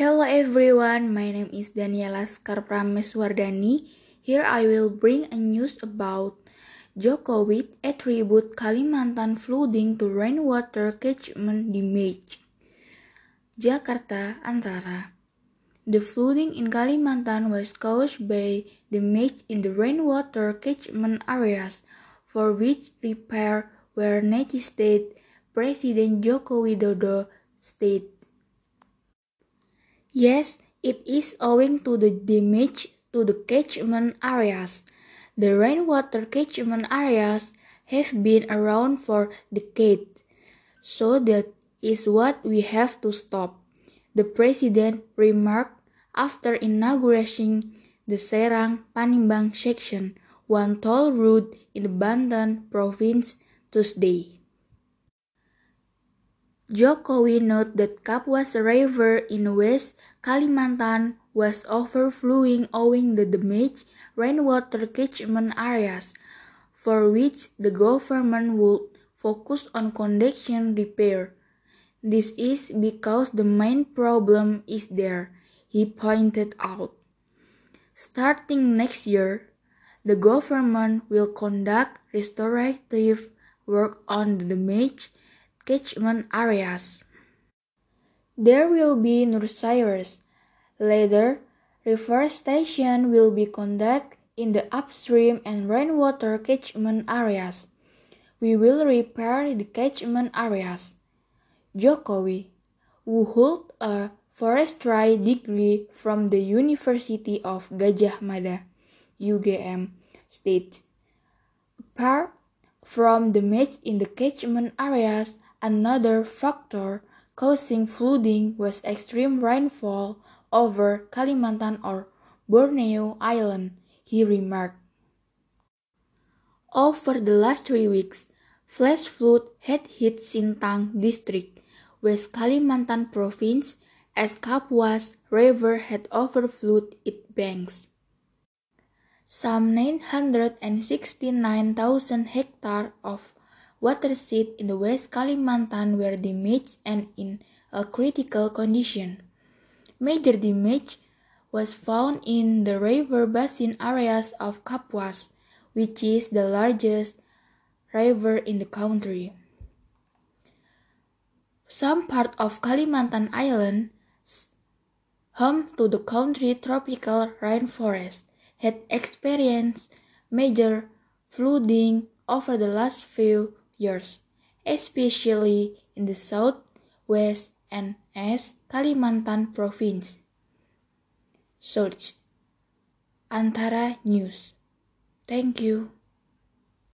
Hello everyone, my name is Daniela Skarprameswardani. Here I will bring a news about Jokowi attribute Kalimantan flooding to rainwater catchment damage. Jakarta Antara The flooding in Kalimantan was caused by damage in the rainwater catchment areas, for which repair were necessitated, President Joko Widodo stated. Yes, it is owing to the damage to the catchment areas. The rainwater catchment areas have been around for decades, so that is what we have to stop, the president remarked after inaugurating the Serang Panimbang section, one toll road in Banten province Tuesday. Jokowi noted that Kapuas River in West Kalimantan was overflowing owing the damaged rainwater catchment areas, for which the government would focus on connection repair. This is because the main problem is there, he pointed out. Starting next year, the government will conduct restorative work on the damaged catchment areas. There will be nurseries. Later, reforestation will be conducted in the upstream and rainwater catchment areas. We will repair the catchment areas. Jokowi, who holds a forestry degree from the University of Gadjah Mada, UGM, states. Apart from the damage in the catchment areas, another factor causing flooding was extreme rainfall over Kalimantan or Borneo Island, he remarked. Over the last three weeks, flash flood had hit Sintang district, West Kalimantan province, as Kapuas River had overflowed its banks. Some 969,000 hectares of watershed in the West Kalimantan were damaged and in a critical condition. Major damage was found in the river basin areas of Kapuas, which is the largest river in the country. Some part of Kalimantan Island home to the country tropical rainforest, had experienced major flooding over the last few years, especially in the south, west, and east Kalimantan province. Search Antara News. Thank you.